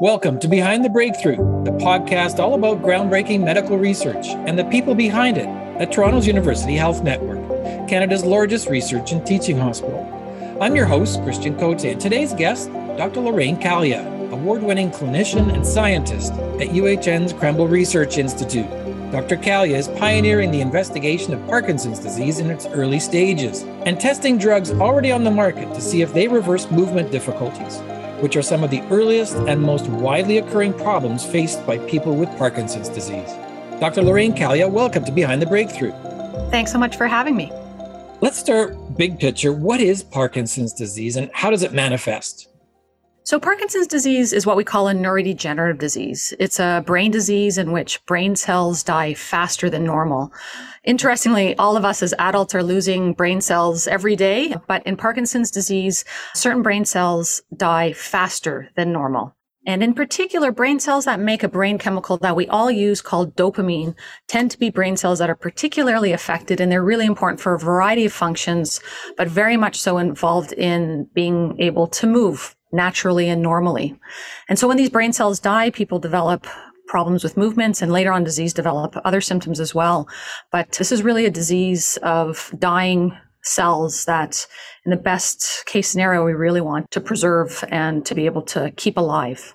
Welcome to Behind the Breakthrough, the podcast all about groundbreaking medical research and the people behind it at Toronto's University Health Network, Canada's largest research and teaching hospital. I'm your host, Christian Cote, and today's guest, Dr. Lorraine Kalia, award winning clinician and scientist at UHN's Krembil Research Institute. Dr. Kalia is pioneering the investigation of Parkinson's disease in its early stages and testing drugs already on the market to see if they reverse movement difficulties, which are some of the earliest and most widely occurring problems faced by people with Parkinson's disease. Dr. Lorraine Kalia, welcome to Behind the Breakthrough. Thanks so much for having me. Let's start big picture. What is Parkinson's disease and how does it manifest? So, Parkinson's disease is what we call a neurodegenerative disease. It's a brain disease in which brain cells die faster than normal. Interestingly, all of us as adults are losing brain cells every day, but in Parkinson's disease, certain brain cells die faster than normal. And in particular, brain cells that make a brain chemical that we all use called dopamine tend to be brain cells that are particularly affected. And they're really important for a variety of functions, but very much so involved in being able to move naturally and normally. And so when these brain cells die, people develop problems with movements and later on disease develop other symptoms as well. But this is really a disease of dying cells that in the best case scenario, we really want to preserve and to be able to keep alive.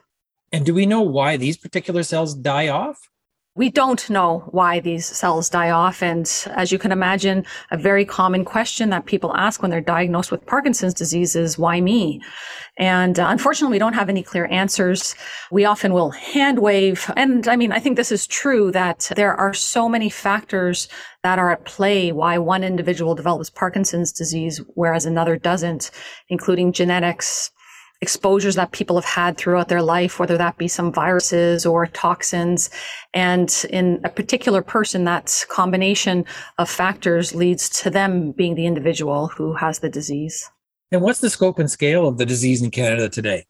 And do we know why these particular cells die off? We don't know why these cells die off. And as you can imagine, a very common question that people ask when they're diagnosed with Parkinson's disease is, why me? And uh, unfortunately, we don't have any clear answers. We often will hand wave. And I mean, I think this is true that there are so many factors that are at play why one individual develops Parkinson's disease, whereas another doesn't, including genetics, exposures that people have had throughout their life, whether that be some viruses or toxins. And in a particular person, that combination of factors leads to them being the individual who has the disease. And what's the scope and scale of the disease in Canada today?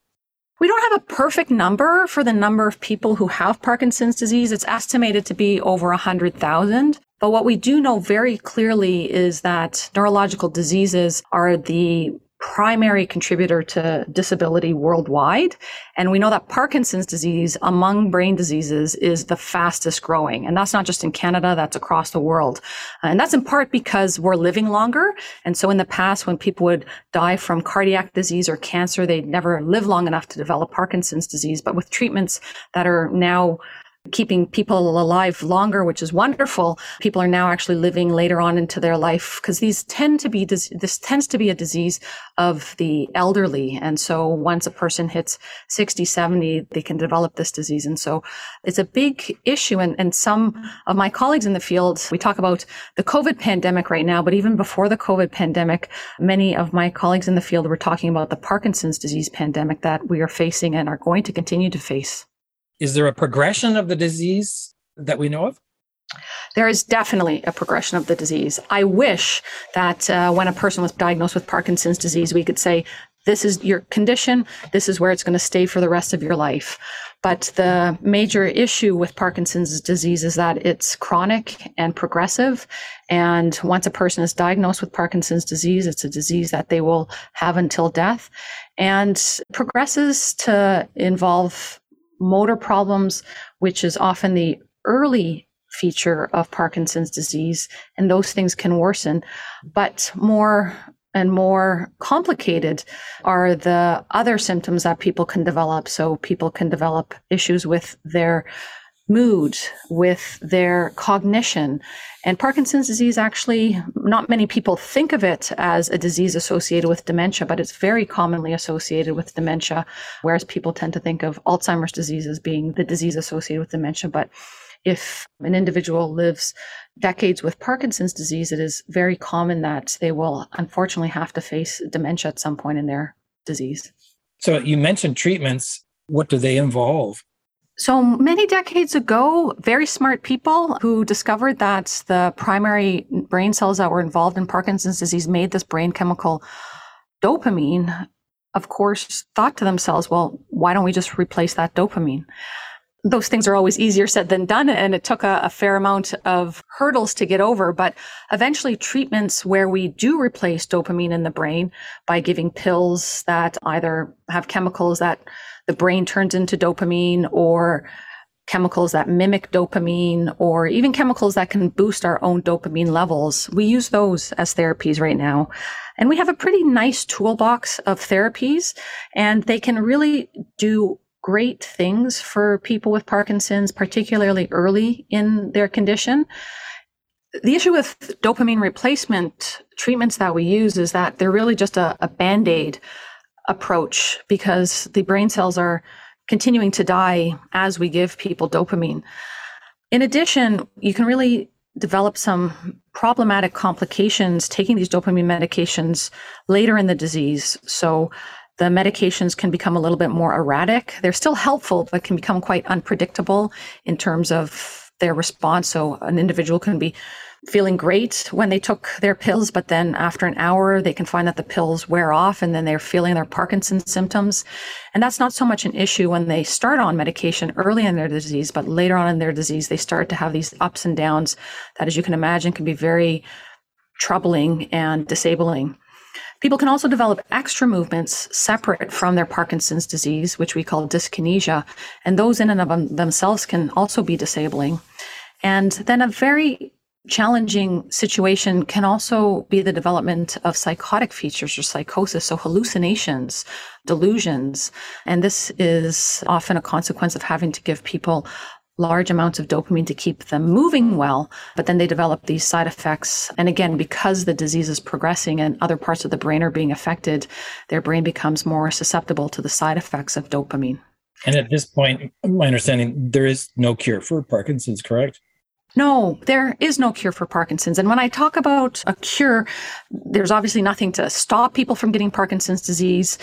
We don't have a perfect number for the number of people who have Parkinson's disease. It's estimated to be over 100,000. But what we do know very clearly is that neurological diseases are the primary contributor to disability worldwide. And we know that Parkinson's disease among brain diseases is the fastest growing. And that's not just in Canada, that's across the world. Uh, and that's in part because we're living longer. And so in the past, when people would die from cardiac disease or cancer, they'd never live long enough to develop Parkinson's disease. But with treatments that are now keeping people alive longer, which is wonderful. People are now actually living later on into their life because these tend to be, this tends to be a disease of the elderly. And so once a person hits 60, 70, they can develop this disease. And so it's a big issue. And, and some of my colleagues in the field, we talk about the COVID pandemic right now, but even before the COVID pandemic, many of my colleagues in the field were talking about the Parkinson's disease pandemic that we are facing and are going to continue to face. Is there a progression of the disease that we know of? There is definitely a progression of the disease. I wish that uh, when a person was diagnosed with Parkinson's disease, we could say, this is your condition, this is where it's going to stay for the rest of your life. But the major issue with Parkinson's disease is that it's chronic and progressive. And once a person is diagnosed with Parkinson's disease, it's a disease that they will have until death and progresses to involve motor problems, which is often the early feature of Parkinson's disease, and those things can worsen. But more and more complicated are the other symptoms that people can develop. So people can develop issues with their mood, with their cognition. And Parkinson's disease actually, not many people think of it as a disease associated with dementia, but it's very commonly associated with dementia, whereas people tend to think of Alzheimer's disease as being the disease associated with dementia. But if an individual lives decades with Parkinson's disease, it is very common that they will unfortunately have to face dementia at some point in their disease. So you mentioned treatments. What do they involve? So many decades ago, very smart people who discovered that the primary brain cells that were involved in Parkinson's disease made this brain chemical dopamine, of course, thought to themselves, well, why don't we just replace that dopamine? Those things are always easier said than done. And it took a, a, fair amount of hurdles to get over. But eventually, treatments where we do replace dopamine in the brain by giving pills that either have chemicals that the brain turns into dopamine or chemicals that mimic dopamine or even chemicals that can boost our own dopamine levels. We use those as therapies right now. And we have a pretty nice toolbox of therapies and they can really do great things for people with Parkinson's, particularly early in their condition. The issue with dopamine replacement treatments that we use is that they're really just a, a band aid approach because the brain cells are continuing to die as we give people dopamine. In addition, you can really develop some problematic complications taking these dopamine medications later in the disease. So the medications can become a little bit more erratic. They're still helpful, but can become quite unpredictable in terms of their response. So an individual can be feeling great when they took their pills, but then after an hour, they can find that the pills wear off and then they're feeling their Parkinson's symptoms. And that's not so much an issue when they start on medication early in their disease, but later on in their disease, they start to have these ups and downs that, as you can imagine, can be very troubling and disabling. People can also develop extra movements separate from their Parkinson's disease, which we call dyskinesia. And those in and of themselves can also be disabling. And then a very challenging situation can also be the development of psychotic features or psychosis, so hallucinations, delusions. And this is often a consequence of having to give people large amounts of dopamine to keep them moving well, but then they develop these side effects. And again, because the disease is progressing and other parts of the brain are being affected, their brain becomes more susceptible to the side effects of dopamine. And at this point, my understanding, there is no cure for Parkinson's, correct? No, there is no cure for Parkinson's. And when I talk about a cure, there's obviously nothing to stop people from getting Parkinson's disease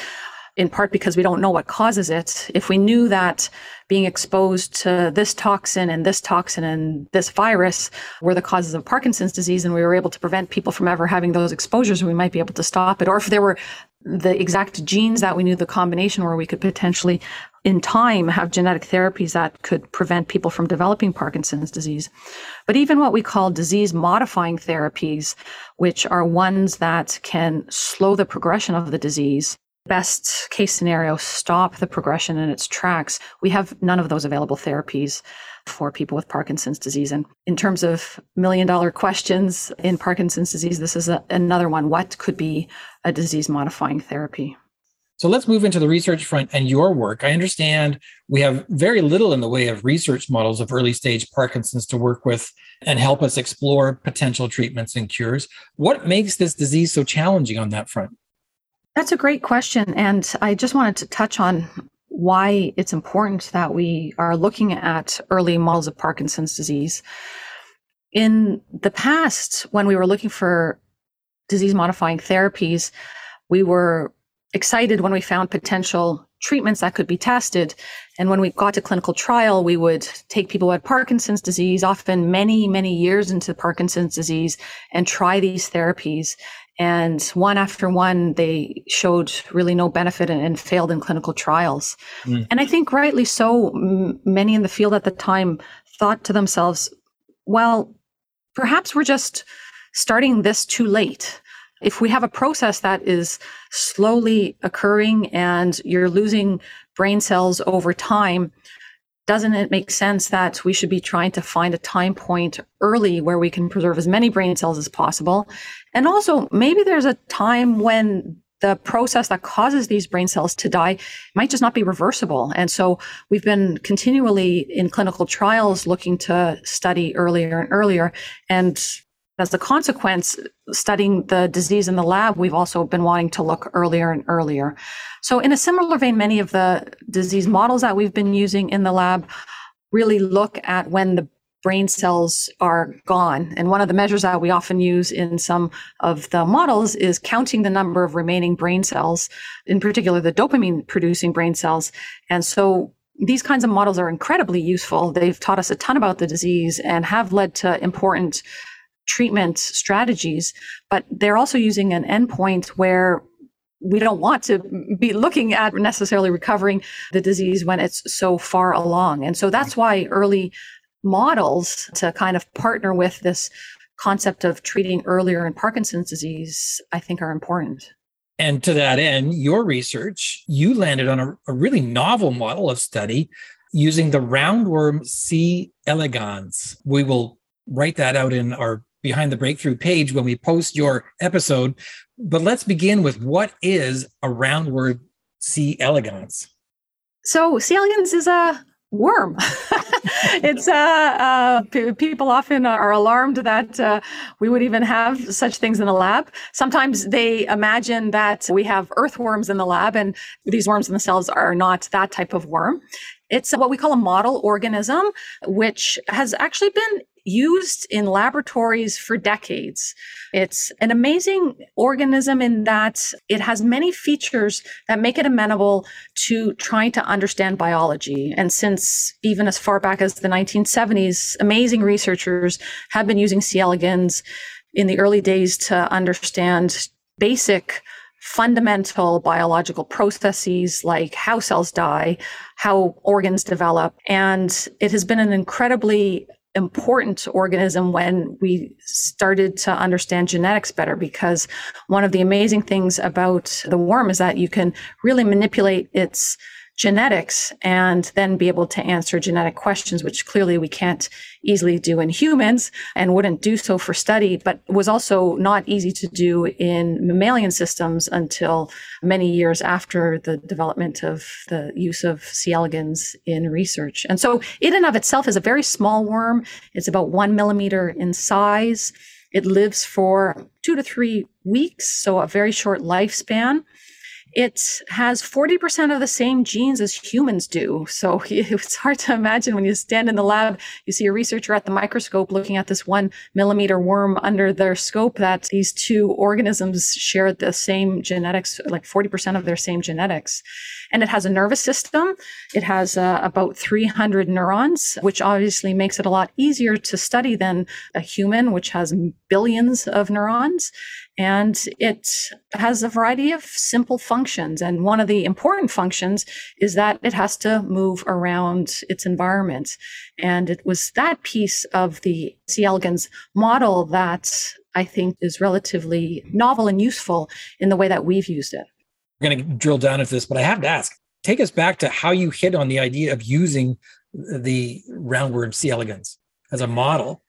in part because we don't know what causes it. If we knew that being exposed to this toxin and this toxin and this virus were the causes of Parkinson's disease and we were able to prevent people from ever having those exposures, we might be able to stop it. Or if there were the exact genes that we knew the combination where we could potentially in time have genetic therapies that could prevent people from developing Parkinson's disease. But even what we call disease modifying therapies, which are ones that can slow the progression of the disease best case scenario, stop the progression in its tracks. We have none of those available therapies for people with Parkinson's disease. And in terms of million dollar questions in Parkinson's disease, this is a, another one. What could be a disease modifying therapy? So let's move into the research front and your work. I understand we have very little in the way of research models of early stage Parkinson's to work with and help us explore potential treatments and cures. What makes this disease so challenging on that front? That's a great question. And I just wanted to touch on why it's important that we are looking at early models of Parkinson's disease. In the past, when we were looking for disease modifying therapies, we were excited when we found potential treatments that could be tested. And when we got to clinical trial, we would take people who had Parkinson's disease, often many, many years into Parkinson's disease, and try these therapies. And one after one, they showed really no benefit and, and failed in clinical trials. Mm. And I think rightly so, m- many in the field at the time thought to themselves, well, perhaps we're just starting this too late. If we have a process that is slowly occurring and you're losing brain cells over time, doesn't it make sense that we should be trying to find a time point early where we can preserve as many brain cells as possible? And also, maybe there's a time when the process that causes these brain cells to die might just not be reversible. And so we've been continually in clinical trials looking to study earlier and earlier. And as a consequence, studying the disease in the lab, we've also been wanting to look earlier and earlier. So, in a similar vein, many of the disease models that we've been using in the lab really look at when the brain cells are gone. And one of the measures that we often use in some of the models is counting the number of remaining brain cells, in particular the dopamine producing brain cells. And so these kinds of models are incredibly useful. They've taught us a ton about the disease and have led to important treatment strategies, but they're also using an endpoint where we don't want to be looking at necessarily recovering the disease when it's so far along. And so that's why early models to kind of partner with this concept of treating earlier in Parkinson's disease, I think are important. And to that end, your research, you landed on a, a really novel model of study using the roundworm C. elegans. We will write that out in our behind the breakthrough page when we post your episode. But let's begin with what is a roundworm C. elegans? So C. elegans is a worm. it's uh, uh, p- people often are alarmed that uh, we would even have such things in the lab. Sometimes they imagine that we have earthworms in the lab, and these worms themselves are not that type of worm. It's what we call a model organism, which has actually been used in laboratories for decades. It's an amazing organism in that it has many features that make it amenable to trying to understand biology. And since even as far back as the 1970s, amazing researchers have been using C. elegans in the early days to understand basic fundamental biological processes like how cells die, how organs develop. And it has been an incredibly important organism when we started to understand genetics better because one of the amazing things about the worm is that you can really manipulate its genetics and then be able to answer genetic questions, which clearly we can't easily do in humans and wouldn't do so for study, but was also not easy to do in mammalian systems until many years after the development of the use of C. elegans in research. And so in of itself is a very small worm. It's about one millimeter in size. It lives for two to three weeks, so a very short lifespan. It has 40% of the same genes as humans do. So it's hard to imagine when you stand in the lab, you see a researcher at the microscope looking at this one millimeter worm under their scope that these two organisms share the same genetics, like 40% of their same genetics. And it has a nervous system. It has uh, about 300 neurons, which obviously makes it a lot easier to study than a human, which has billions of neurons. And it has a variety of simple functions. And one of the important functions is that it has to move around its environment. And it was that piece of the C. elegans model that I think is relatively novel and useful in the way that we've used it. We're going to drill down into this, but I have to ask take us back to how you hit on the idea of using the roundworm C. elegans as a model.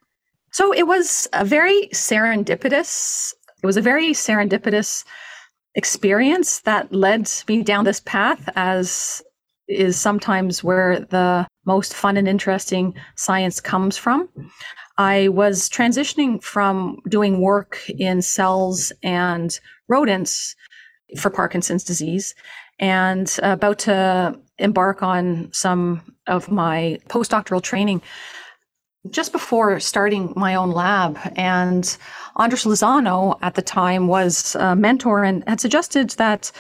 So it was a very serendipitous it was a very serendipitous experience that led me down this path, as is sometimes where the most fun and interesting science comes from. I was transitioning from doing work in cells and rodents for Parkinson's disease and about to embark on some of my postdoctoral training just before starting my own lab. And Andres Lozano at the time was a mentor and had suggested that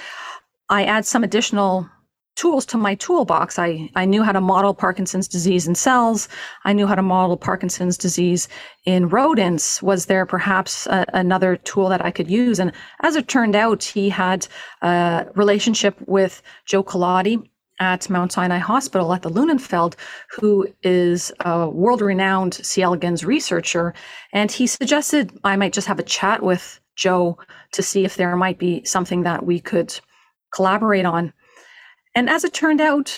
I add some additional tools to my toolbox. I, I knew how to model Parkinson's disease in cells. I knew how to model Parkinson's disease in rodents. Was there perhaps a, another tool that I could use? And as it turned out, he had a relationship with Joe Culotti at Mount Sinai Hospital at the Lunenfeld, who is a world renowned C. elegans researcher. And he suggested I might just have a chat with Joe to see if there might be something that we could collaborate on. And as it turned out,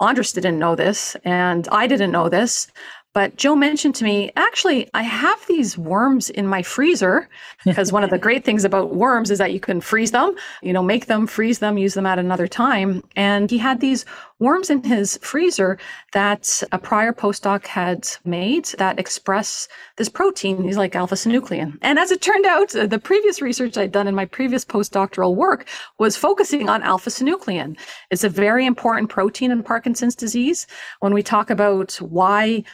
Andres didn't know this, and I didn't know this, but Joe mentioned to me, actually, I have these worms in my freezer because one of the great things about worms is that you can freeze them, you know, make them, freeze them, use them at another time. And he had these worms in his freezer that a prior postdoc had made that express this protein. He's like alpha synuclein. And as it turned out, the previous research I'd done in my previous postdoctoral work was focusing on alpha synuclein. It's a very important protein in Parkinson's disease. When we talk about why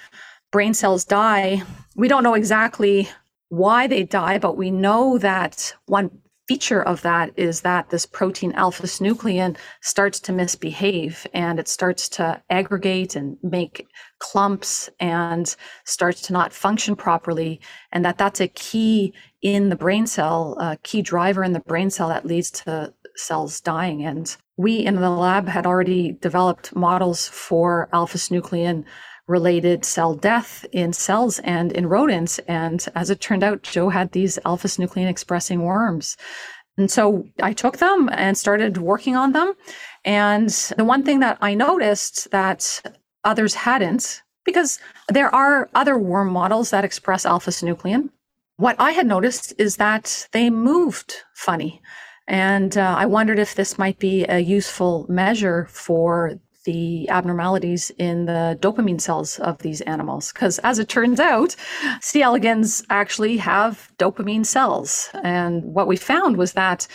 brain cells die, we don't know exactly why they die, but we know that one feature of that is that this protein alpha synuclein starts to misbehave and it starts to aggregate and make clumps and starts to not function properly and that that's a key in the brain cell a key driver in the brain cell that leads to cells dying. And we in the lab had already developed models for alpha synuclein related cell death in cells and in rodents. And as it turned out, Joe had these alpha synuclein expressing worms. And so I took them and started working on them. And the one thing that I noticed that others hadn't, because there are other worm models that express alpha synuclein. What I had noticed is that they moved funny. And uh, I wondered if this might be a useful measure for the abnormalities in the dopamine cells of these animals. Because as it turns out, C. elegans actually have dopamine cells. And what we found was that,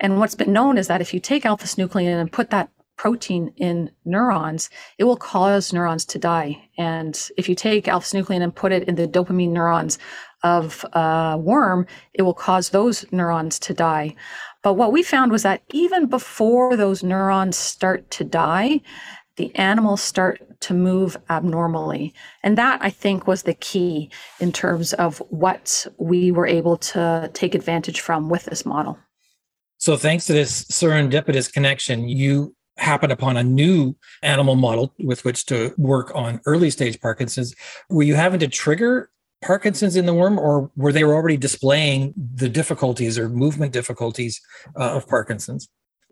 and what's been known is that if you take alpha synuclein and put that protein in neurons, it will cause neurons to die. And if you take alpha synuclein and put it in the dopamine neurons of a worm, it will cause those neurons to die. But what we found was that even before those neurons start to die, the animals start to move abnormally. And that I think was the key in terms of what we were able to take advantage from with this model. So, thanks to this serendipitous connection, you happen upon a new animal model with which to work on early stage Parkinson's. Were you having to trigger Parkinson's in the worm, or were they already displaying the difficulties or movement difficulties uh, of Parkinson's?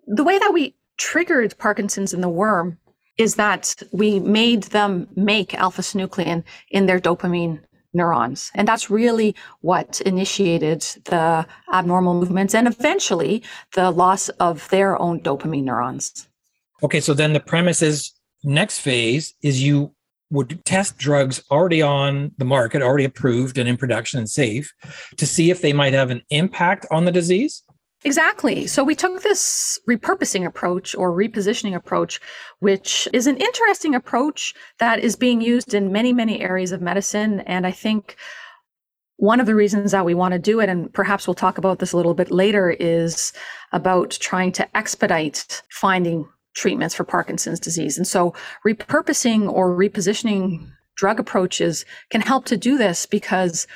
The way that we triggered Parkinson's in the worm is that we made them make alpha synuclein in their dopamine neurons. And that's really what initiated the abnormal movements and eventually the loss of their own dopamine neurons. Okay, so then the premise is next phase is you would test drugs already on the market, already approved and in production and safe, to see if they might have an impact on the disease? Exactly. So we took this repurposing approach or repositioning approach, which is an interesting approach that is being used in many, many areas of medicine. And I think one of the reasons that we want to do it, and perhaps we'll talk about this a little bit later, is about trying to expedite finding treatments for Parkinson's disease. And so repurposing or repositioning drug approaches can help to do this because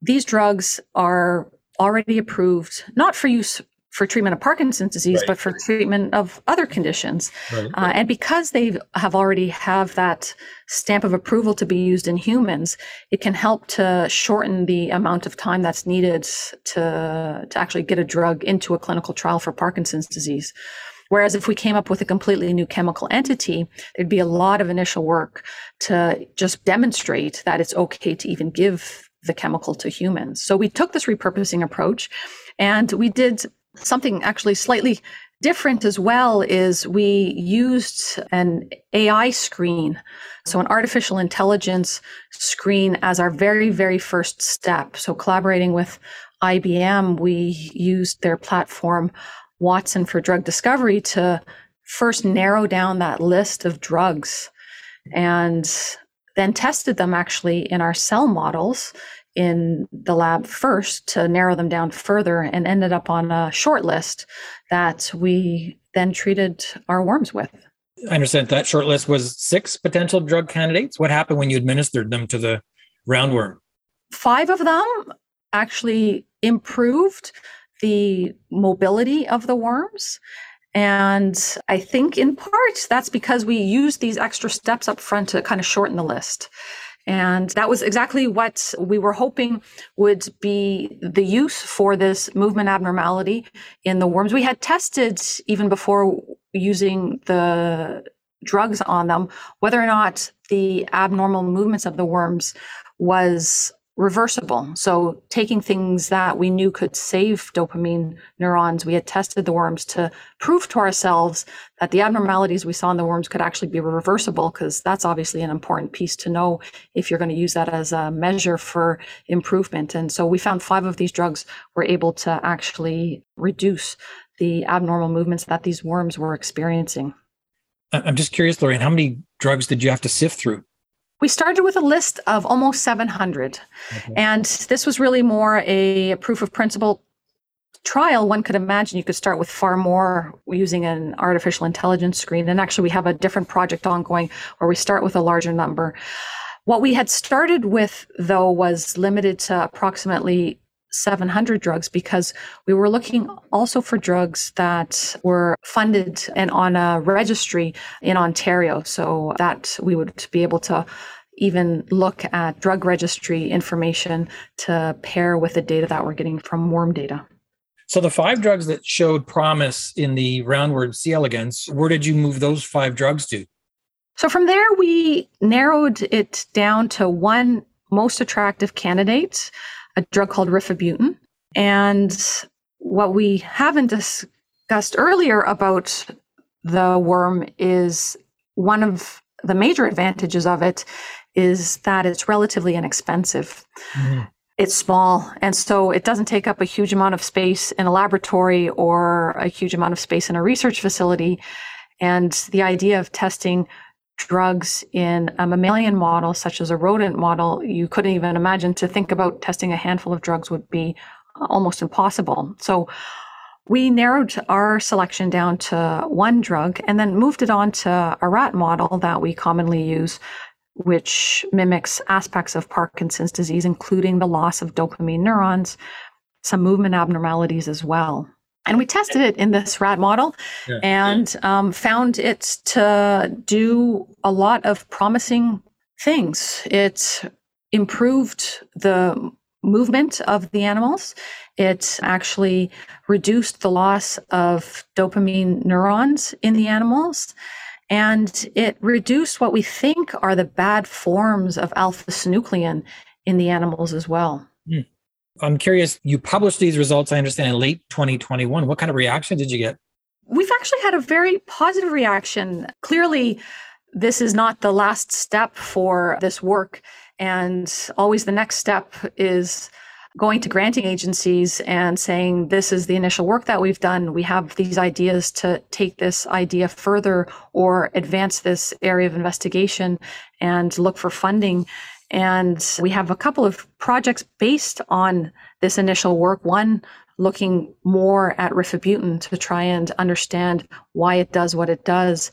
these drugs are already approved not for use for treatment of Parkinson's disease, right. but for treatment of other conditions. Right. Uh, and because they have already have that stamp of approval to be used in humans, it can help to shorten the amount of time that's needed to, to actually get a drug into a clinical trial for Parkinson's disease. Whereas if we came up with a completely new chemical entity, there'd be a lot of initial work to just demonstrate that it's okay to even give the chemical to humans. So we took this repurposing approach and we did something actually slightly different as well is we used an AI screen, so an artificial intelligence screen as our very, very first step. So collaborating with IBM, we used their platform Watson for drug discovery to first narrow down that list of drugs and then tested them actually in our cell models in the lab first to narrow them down further and ended up on a short list that we then treated our worms with. I understand that short list was six potential drug candidates. What happened when you administered them to the roundworm? Five of them actually improved the mobility of the worms. And I think in part that's because we used these extra steps up front to kind of shorten the list. And that was exactly what we were hoping would be the use for this movement abnormality in the worms. We had tested even before using the drugs on them, whether or not the abnormal movements of the worms was reversible. So, taking things that we knew could save dopamine neurons, we had tested the worms to prove to ourselves that the abnormalities we saw in the worms could actually be reversible, because that's obviously an important piece to know if you're going to use that as a measure for improvement. And so, we found five of these drugs were able to actually reduce the abnormal movements that these worms were experiencing. I'm just curious, Lorraine, how many drugs did you have to sift through? We started with a list of almost 700. Okay. And this was really more a proof of principle trial. One could imagine you could start with far more using an artificial intelligence screen. And actually, we have a different project ongoing where we start with a larger number. What we had started with, though, was limited to approximately 700 drugs because we were looking also for drugs that were funded and on a registry in Ontario so that we would be able to even look at drug registry information to pair with the data that we're getting from worm data. So the five drugs that showed promise in the roundworm C. elegans, where did you move those five drugs to? So from there, we narrowed it down to one most attractive candidate, a drug called rifabutin. And what we haven't discussed earlier about the worm is one of the major advantages of it is that it's relatively inexpensive. Mm-hmm. It's small, and so it doesn't take up a huge amount of space in a laboratory or a huge amount of space in a research facility. And the idea of testing drugs in a mammalian model, such as a rodent model, you couldn't even imagine to think about testing a handful of drugs would be uh, almost impossible. So we narrowed our selection down to one drug and then moved it on to a rat model that we commonly use which mimics aspects of Parkinson's disease, including the loss of dopamine neurons, some movement abnormalities as well. And we tested it in this rat model yeah. and um, found it to do a lot of promising things. It improved the movement of the animals. It actually reduced the loss of dopamine neurons in the animals. And it reduced what we think are the bad forms of alpha synuclein in the animals as well. Mm. I'm curious, you published these results, I understand, in late 2021. What kind of reaction did you get? We've actually had a very positive reaction. Clearly, this is not the last step for this work. And always the next step is going to granting agencies and saying, this is the initial work that we've done. We have these ideas to take this idea further or advance this area of investigation and look for funding. And we have a couple of projects based on this initial work. One looking more at rifabutin to try and understand why it does what it does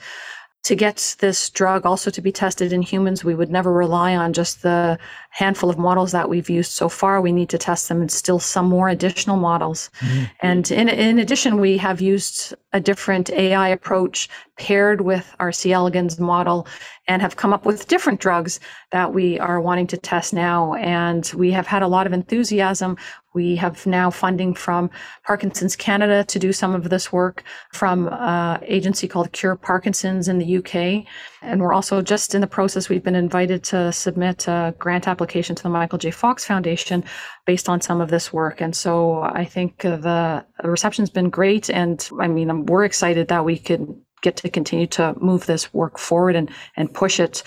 to get this drug also to be tested in humans, we would never rely on just the handful of models that we've used so far. We need to test them and still some more additional models. Mm-hmm. And in, in addition, we have used a different AI approach paired with our C. elegans model and have come up with different drugs that we are wanting to test now. And we have had a lot of enthusiasm. We have now funding from Parkinson's Canada to do some of this work from an agency called Cure Parkinson's in the UK. And we're also just in the process, we've been invited to submit a grant application to the Michael J. Fox Foundation based on some of this work. And so I think the reception's been great. And I mean, we're excited that we could get to continue to move this work forward and, and push it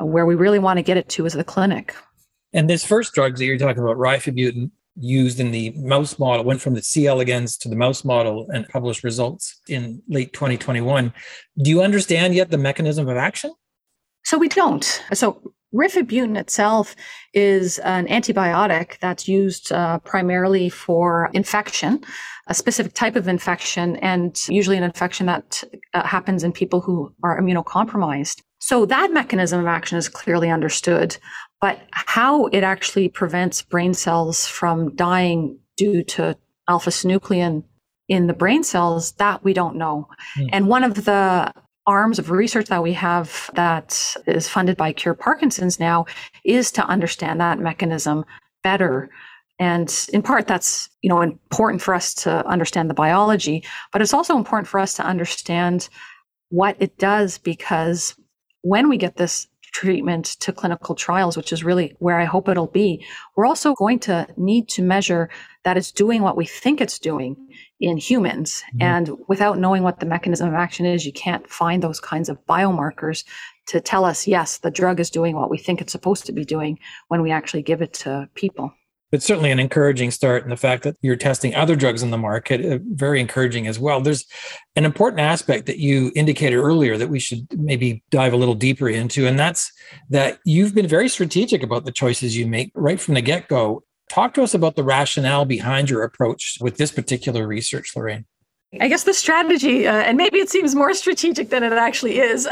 uh, where we really want to get it to is the clinic. And this first drug that you're talking about, rifabutin, used in the mouse model, went from the C. elegans to the mouse model and published results in late 2021. Do you understand yet the mechanism of action? So we don't. So rifabutin itself is an antibiotic that's used uh, primarily for infection, a specific type of infection, and usually an infection that uh, happens in people who are immunocompromised. So that mechanism of action is clearly understood. But how it actually prevents brain cells from dying due to alpha synuclein in the brain cells, that we don't know. Mm. And one of the arms of research that we have that is funded by Cure Parkinson's now is to understand that mechanism better. And in part, that's you know important for us to understand the biology, but it's also important for us to understand what it does because when we get this treatment to clinical trials, which is really where I hope it'll be, we're also going to need to measure that it's doing what we think it's doing in humans. Mm-hmm. And without knowing what the mechanism of action is, you can't find those kinds of biomarkers to tell us, yes, the drug is doing what we think it's supposed to be doing when we actually give it to people but certainly an encouraging start. And the fact that you're testing other drugs in the market, uh, very encouraging as well. There's an important aspect that you indicated earlier that we should maybe dive a little deeper into, and that's that you've been very strategic about the choices you make right from the get go. Talk to us about the rationale behind your approach with this particular research, Lorraine. I guess the strategy, uh, and maybe it seems more strategic than it actually is.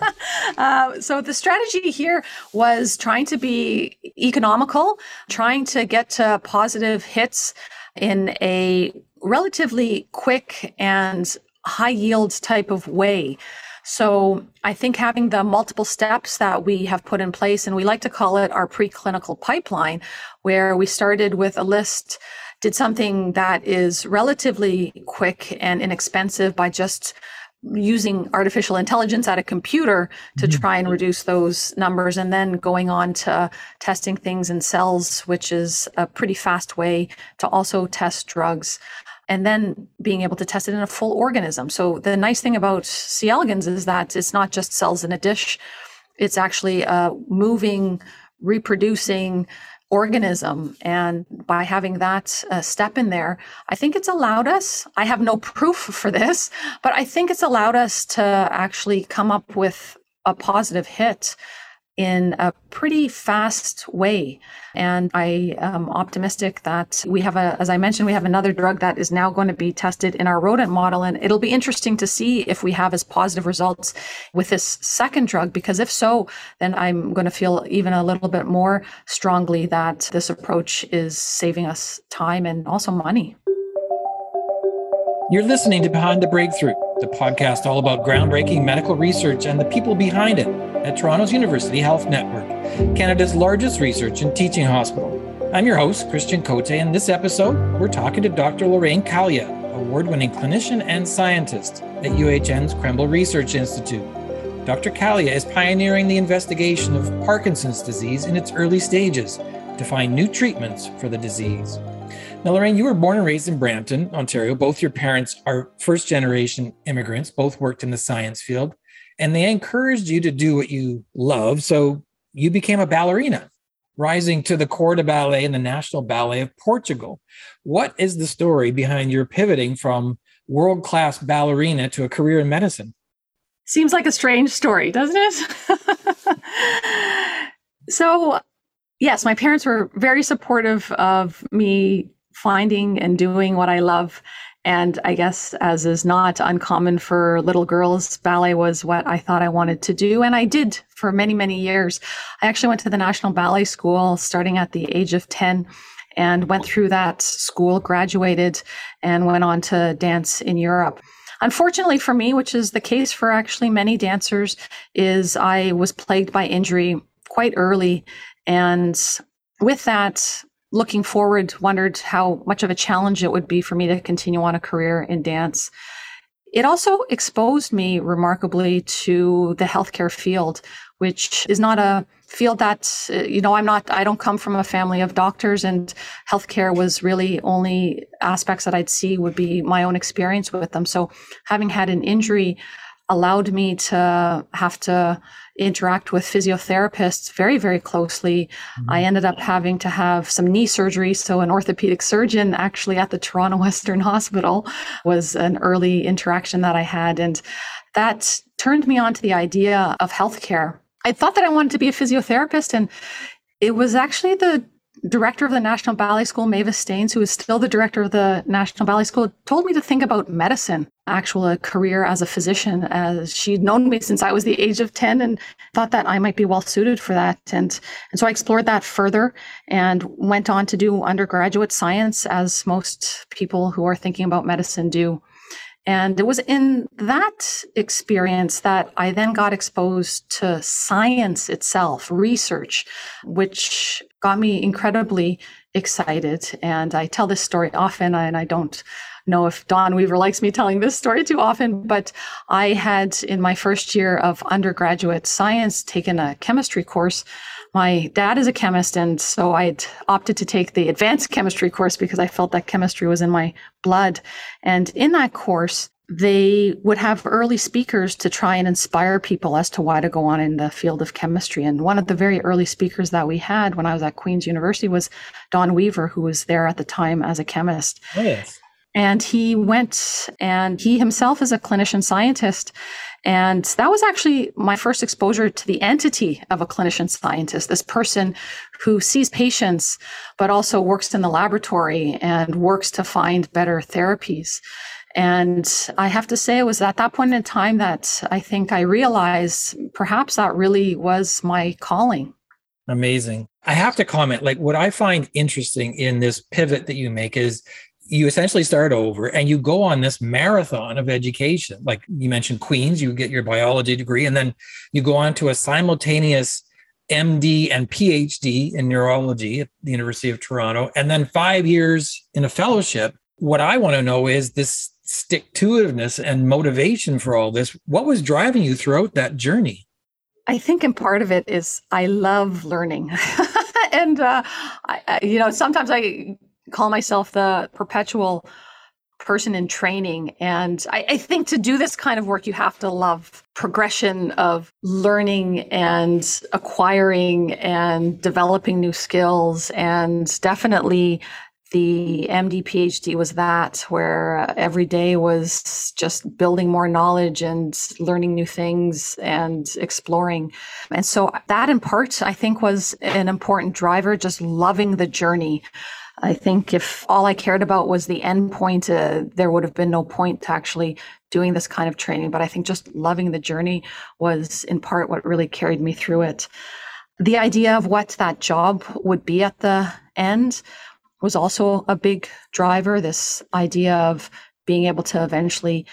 uh, so, the strategy here was trying to be economical, trying to get to positive hits in a relatively quick and high yield type of way. So I think having the multiple steps that we have put in place, and we like to call it our preclinical pipeline, where we started with a list, did something that is relatively quick and inexpensive by just using artificial intelligence at a computer to mm-hmm. try and reduce those numbers and then going on to testing things in cells which is a pretty fast way to also test drugs and then being able to test it in a full organism. So the nice thing about C. elegans is that it's not just cells in a dish; it's actually a moving, reproducing organism. And by having that uh, step in there, I think it's allowed us. I have no proof for this, but I think it's allowed us to actually come up with a positive hit in a pretty fast way. And I am optimistic that we have a, as I mentioned, we have another drug that is now going to be tested in our rodent model. And it'll be interesting to see if we have as positive results with this second drug, because if so, then I'm going to feel even a little bit more strongly that this approach is saving us time and also money. You're listening to Behind the Breakthrough, the podcast all about groundbreaking medical research and the people behind it at Toronto's University Health Network, Canada's largest research and teaching hospital. I'm your host, Christian Cote, and this episode, we're talking to Dr. Lorraine Kalia, award winning clinician and scientist at UHN's Krembil Research Institute. Dr. Kalia is pioneering the investigation of Parkinson's disease in its early stages to find new treatments for the disease. Now, Lorraine, you were born and raised in Brampton, Ontario. Both your parents are first generation immigrants, both worked in the science field and they encouraged you to do what you love. So you became a ballerina, rising to the corps de ballet in the National Ballet of Portugal. What is the story behind your pivoting from world class ballerina to a career in medicine? Seems like a strange story, doesn't it? so, yes, my parents were very supportive of me finding and doing what I love. And I guess, as is not uncommon for little girls, ballet was what I thought I wanted to do. And I did for many, many years. I actually went to the National Ballet School starting at the age of 10 and went through that school, graduated, and went on to dance in Europe. Unfortunately for me, which is the case for actually many dancers, is I was plagued by injury quite early. And with that, looking forward, wondered how much of a challenge it would be for me to continue on a career in dance. It also exposed me remarkably to the healthcare field, which is not a field that, you know, I'm not, I don't come from a family of doctors and healthcare was really only aspects that I'd see would be my own experience with them. So having had an injury allowed me to have to interact with physiotherapists very, very closely. Mm-hmm. I ended up having to have some knee surgery. So, an orthopedic surgeon actually at the Toronto Western Hospital was an early interaction that I had. And that turned me on to the idea of healthcare. I thought that I wanted to be a physiotherapist, and it was actually the director of the National Ballet School, Mavis Staines, who is still the director of the National Ballet School, told me to think about medicine, actual a career as a physician, as she'd known me since I was the age of 10 and thought that I might be well suited for that. And, and so I explored that further and went on to do undergraduate science, as most people who are thinking about medicine do. And it was in that experience that I then got exposed to science itself, research, which got me incredibly excited. And I tell this story often, and I don't know if Don Weaver likes me telling this story too often, but I had in my first year of undergraduate science taken a chemistry course my dad is a chemist, and so I'd opted to take the advanced chemistry course because I felt that chemistry was in my blood. And in that course, they would have early speakers to try and inspire people as to why to go on in the field of chemistry. And one of the very early speakers that we had when I was at Queen's University was Don Weaver, who was there at the time as a chemist. Oh, yes. And he went and he himself is a clinician scientist. And that was actually my first exposure to the entity of a clinician scientist, this person who sees patients, but also works in the laboratory and works to find better therapies. And I have to say, it was at that point in time that I think I realized perhaps that really was my calling. Amazing. I have to comment like, what I find interesting in this pivot that you make is you essentially start over and you go on this marathon of education. Like you mentioned, Queens, you get your biology degree, and then you go on to a simultaneous MD and PhD in neurology at the University of Toronto, and then five years in a fellowship. What I want to know is this stick to itiveness and motivation for all this. What was driving you throughout that journey? I think, and part of it is I love learning. and, uh, I, you know, sometimes I call myself the perpetual person in training. And I, I, think to do this kind of work, you have to love progression of learning and acquiring and developing new skills. And definitely the MD PhD was that, where uh, every day was just building more knowledge and learning new things and exploring. And so that in part, I think was an important driver, just loving the journey I think if all I cared about was the end point, uh, there would have been no point to actually doing this kind of training. But I think just loving the journey was in part what really carried me through it. The idea of what that job would be at the end was also a big driver. This idea of being able to eventually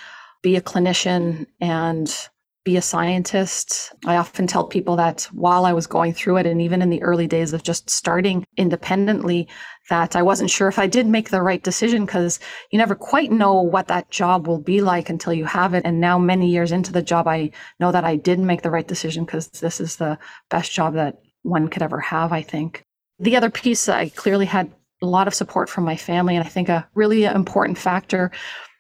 be a clinician and be a scientist. I often tell people that while I was going through it, and even in the early days of just starting independently, that I wasn't sure if I did make the right decision because you never quite know what that job will be like until you have it. And now, many years into the job, I know that I did make the right decision because this is the best job that one could ever have, I think. The other piece, I clearly had a lot of support from my family. And I think a really important factor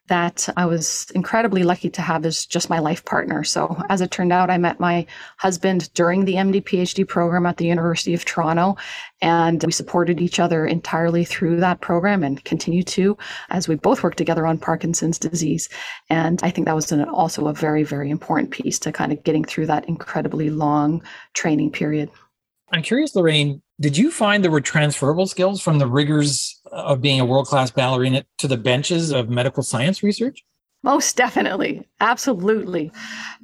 that I was incredibly lucky to have as just my life partner. So, as it turned out, I met my husband during the MD PhD program at the University of Toronto, and we supported each other entirely through that program and continue to as we both work together on Parkinson's disease. And I think that was an, also a very, very important piece to kind of getting through that incredibly long training period. I'm curious, Lorraine, did you find there were transferable skills from the rigors of being a world class ballerina to the benches of medical science research? Most definitely. Absolutely.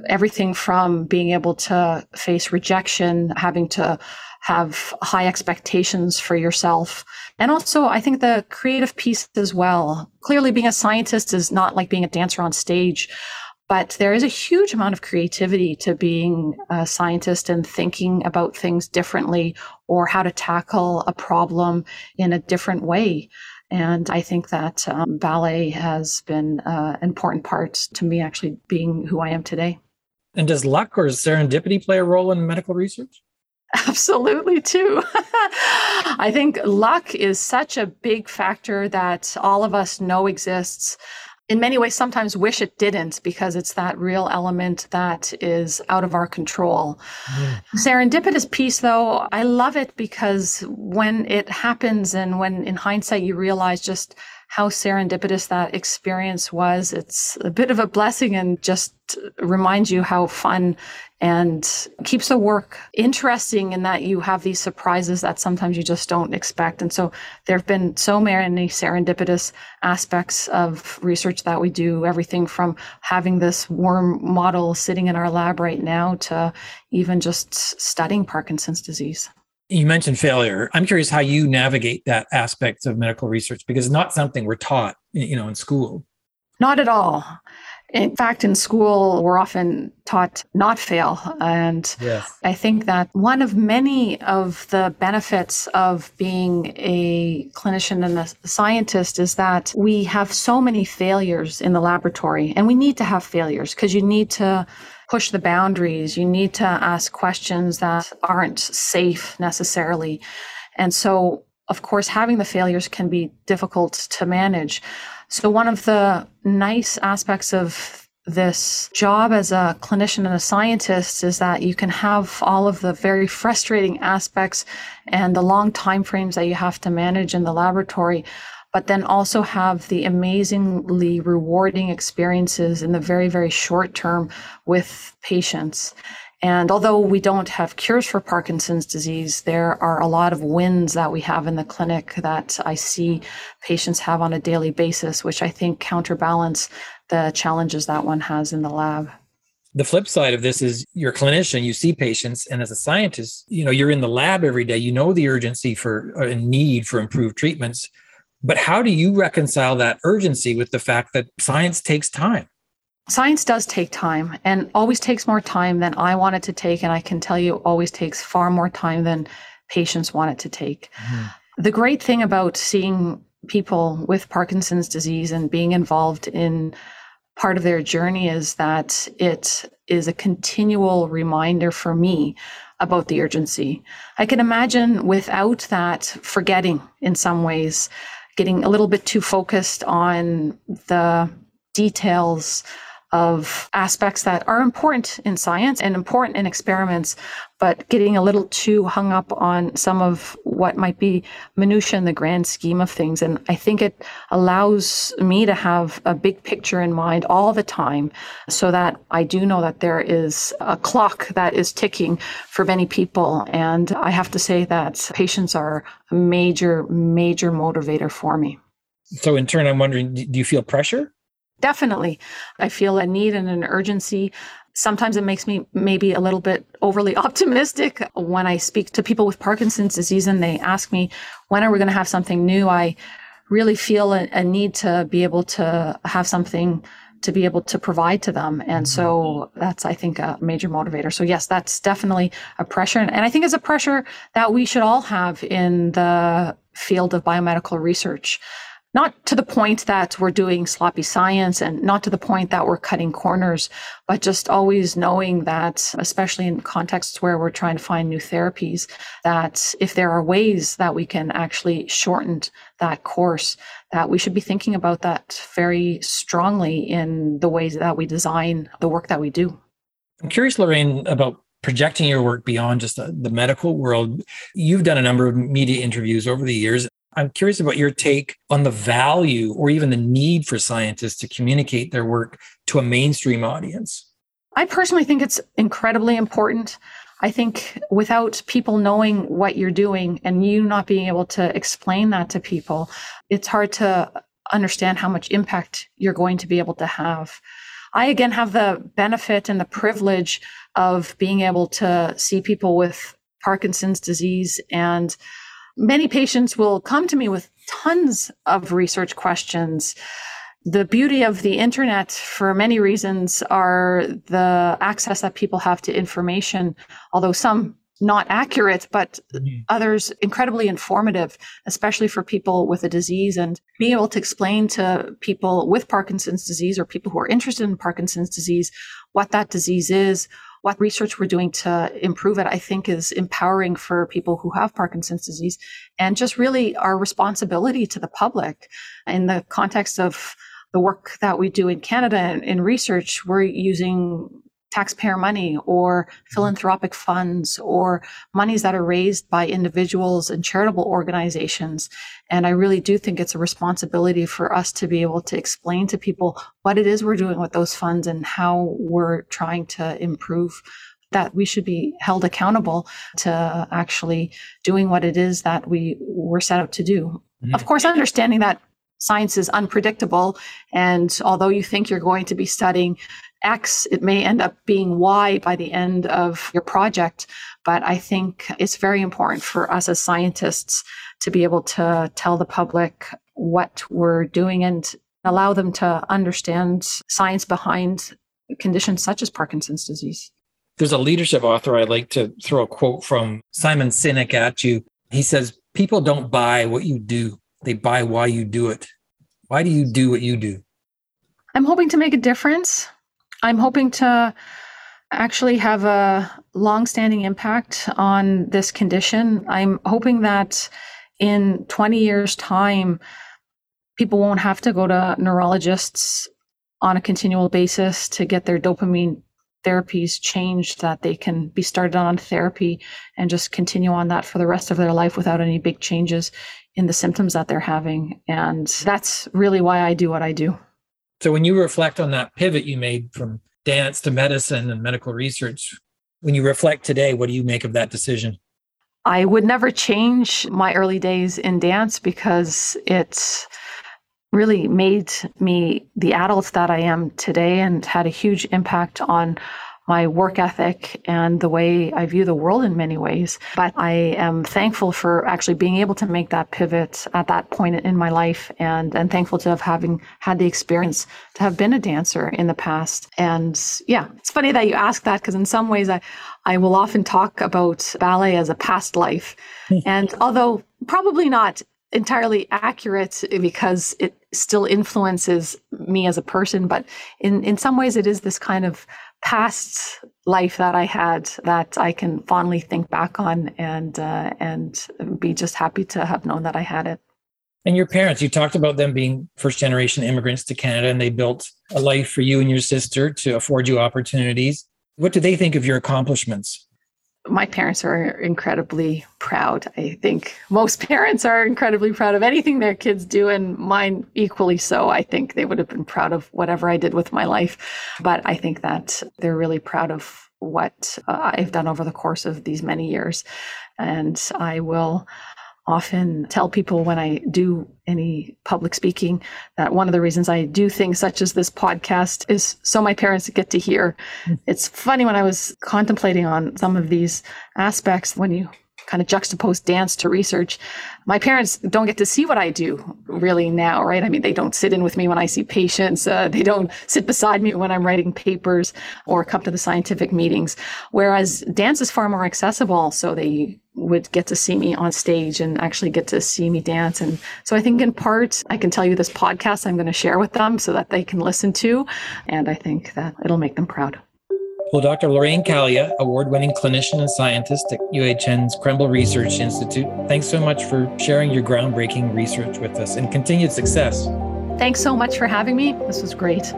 Everything from being able to face rejection, having to have high expectations for yourself. And also, I think the creative piece as well. Clearly, being a scientist is not like being a dancer on stage. But there is a huge amount of creativity to being a scientist and thinking about things differently or how to tackle a problem in a different way. And I think that um, ballet has been uh, an important part to me actually being who I am today. And does luck or serendipity play a role in medical research? Absolutely, too. I think luck is such a big factor that all of us know exists in many ways sometimes wish it didn't because it's that real element that is out of our control. Mm. Serendipitous piece though, I love it because when it happens and when in hindsight you realize just how serendipitous that experience was. It's a bit of a blessing and just reminds you how fun and keeps the work interesting in that you have these surprises that sometimes you just don't expect. And so there have been so many serendipitous aspects of research that we do, everything from having this worm model sitting in our lab right now to even just studying Parkinson's disease. You mentioned failure. I'm curious how you navigate that aspect of medical research because it's not something we're taught, you know, in school. Not at all. In fact, in school, we're often taught not fail. And yes. I think that one of many of the benefits of being a clinician and a scientist is that we have so many failures in the laboratory. And we need to have failures because you need to push the boundaries. You need to ask questions that aren't safe necessarily. And so, of course, having the failures can be difficult to manage. So, one of the nice aspects of this job as a clinician and a scientist is that you can have all of the very frustrating aspects and the long time frames that you have to manage in the laboratory but then also have the amazingly rewarding experiences in the very, very short term with patients. And although we don't have cures for Parkinson's disease, there are a lot of wins that we have in the clinic that I see patients have on a daily basis, which I think counterbalance the challenges that one has in the lab. The flip side of this is you're a clinician, you see patients, and as a scientist, you know, you're in the lab every day, you know the urgency for a uh, need for improved treatments. But how do you reconcile that urgency with the fact that science takes time? Science does take time and always takes more time than I want it to take. And I can tell you, always takes far more time than patients want it to take. Mm. The great thing about seeing people with Parkinson's disease and being involved in part of their journey is that it is a continual reminder for me about the urgency. I can imagine without that forgetting in some ways, getting a little bit too focused on the details of aspects that are important in science and important in experiments, but getting a little too hung up on some of what might be minutia in the grand scheme of things. And I think it allows me to have a big picture in mind all the time so that I do know that there is a clock that is ticking for many people. And I have to say that patients are a major, major motivator for me. So, in turn, I'm wondering do you feel pressure Definitely. I feel a need and an urgency. Sometimes it makes me maybe a little bit overly optimistic when I speak to people with Parkinson's disease and they ask me, when are we going to have something new? I really feel a, a need to be able to have something to be able to provide to them. And mm-hmm. so that's, I think, a major motivator. So, yes, that's definitely a pressure. And I think it's a pressure that we should all have in the field of biomedical research not to the point that we're doing sloppy science and not to the point that we're cutting corners, but just always knowing that, especially in contexts where we're trying to find new therapies, that if there are ways that we can actually shorten that course, that we should be thinking about that very strongly in the ways that we design the work that we do. I'm curious, Lorraine, about projecting your work beyond just the, the, medical world. You've done a number of media interviews over the years. I'm curious about your take on the value or even the need for scientists to communicate their work to a mainstream audience. I personally think it's incredibly important. I think without people knowing what you're doing and you not being able to explain that to people, it's hard to understand how much impact you're going to be able to have. I again have the benefit and the privilege of being able to see people with Parkinson's disease and Many patients will come to me with tons of research questions. The beauty of the internet, for many reasons, are the access that people have to information, although some not accurate, but mm-hmm. others incredibly informative, especially for people with a disease and being able to explain to people with Parkinson's disease or people who are interested in Parkinson's disease what that disease is, what research we're doing to improve it, I think is empowering for people who have Parkinson's disease and just really our responsibility to the public. In the context of the work that we do in Canada in research, we're using taxpayer money or mm-hmm. philanthropic funds or monies that are raised by individuals and charitable organizations. And I really do think it's a responsibility for us to be able to explain to people what it is we're doing with those funds and how we're trying to improve that we should be held accountable to actually doing what it is that we were set out to do. Mm-hmm. Of course, understanding that science is unpredictable. And although you think you're going to be studying X, it may end up being Y by the end of your project. But I think it's very important for us as scientists to be able to tell the public what we're doing and allow them to understand science behind conditions such as Parkinson's disease. There's a leadership author I'd like to throw a quote from Simon Sinek at you. He says, People don't buy what you do, they buy why you do it. Why do you do what you do? I'm hoping to make a difference. I'm hoping to actually have a long-standing impact on this condition. I'm hoping that in 20 years' time, people won't have to go to neurologists on a continual basis to get their dopamine therapies changed, that they can be started on therapy and just continue on that for the rest of their life without any big changes in the symptoms that they're having. And that's really why I do what I do. So when you reflect on that pivot you made from dance to medicine and medical research, When you reflect today, what do you make of that decision? I would never change my early days in dance because it's really made me the adult that I am today and had a huge impact on my work ethic and the way I view the world in many ways. But I am thankful for actually being able to make that pivot at that point in my life and, and thankful to have having had the experience to have been a dancer in the past. And yeah, it's funny that you ask that because in some ways I, I will often talk about ballet as a past life. And although probably not entirely accurate because it still influences me as a person, but in, in some ways it is this kind of past life that I had that I can fondly think back on and uh, and be just happy to have known that I had it. And your parents, you talked about them being first generation immigrants to Canada and they built a life for you and your sister to afford you opportunities. What do they think of your accomplishments? My parents are incredibly proud. I think most parents are incredibly proud of anything their kids do, and mine equally so. I think they would have been proud of whatever I did with my life. But I think that they're really proud of what uh, I've done over the course of these many years. And I will often tell people when I do any public speaking that one of the reasons I do things such as this podcast is so my parents get to hear. Mm. It's funny when I was contemplating on some of these aspects when you kind of juxtapose dance to research. My parents don't get to see what I do really now, right? I mean, they don't sit in with me when I see patients. Uh, they don't sit beside me when I'm writing papers or come to the scientific meetings. Whereas dance is far more accessible. So they would get to see me on stage and actually get to see me dance. And so I think in part, I can tell you this podcast I'm going to share with them so that they can listen to. And I think that it'll make them proud. Well, Dr. Lorraine Kalia, award winning clinician and scientist at UHN's Krembil Research Institute, thanks so much for sharing your groundbreaking research with us and continued success. Thanks so much for having me. This was great.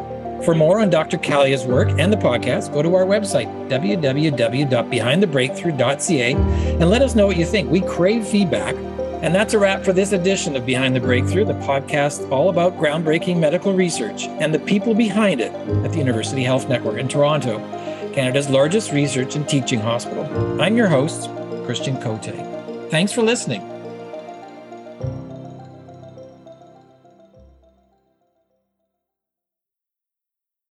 For more on Dr. Kalia's work and the podcast, go to our website, www.behindthebreakthrough.ca, and let us know what you think. We crave feedback. And that's a wrap for this edition of Behind the Breakthrough, the podcast all about groundbreaking medical research and the people behind it at the University Health Network in Toronto. Canada's largest research and teaching hospital. I'm your host, Christian Cote. Thanks for listening.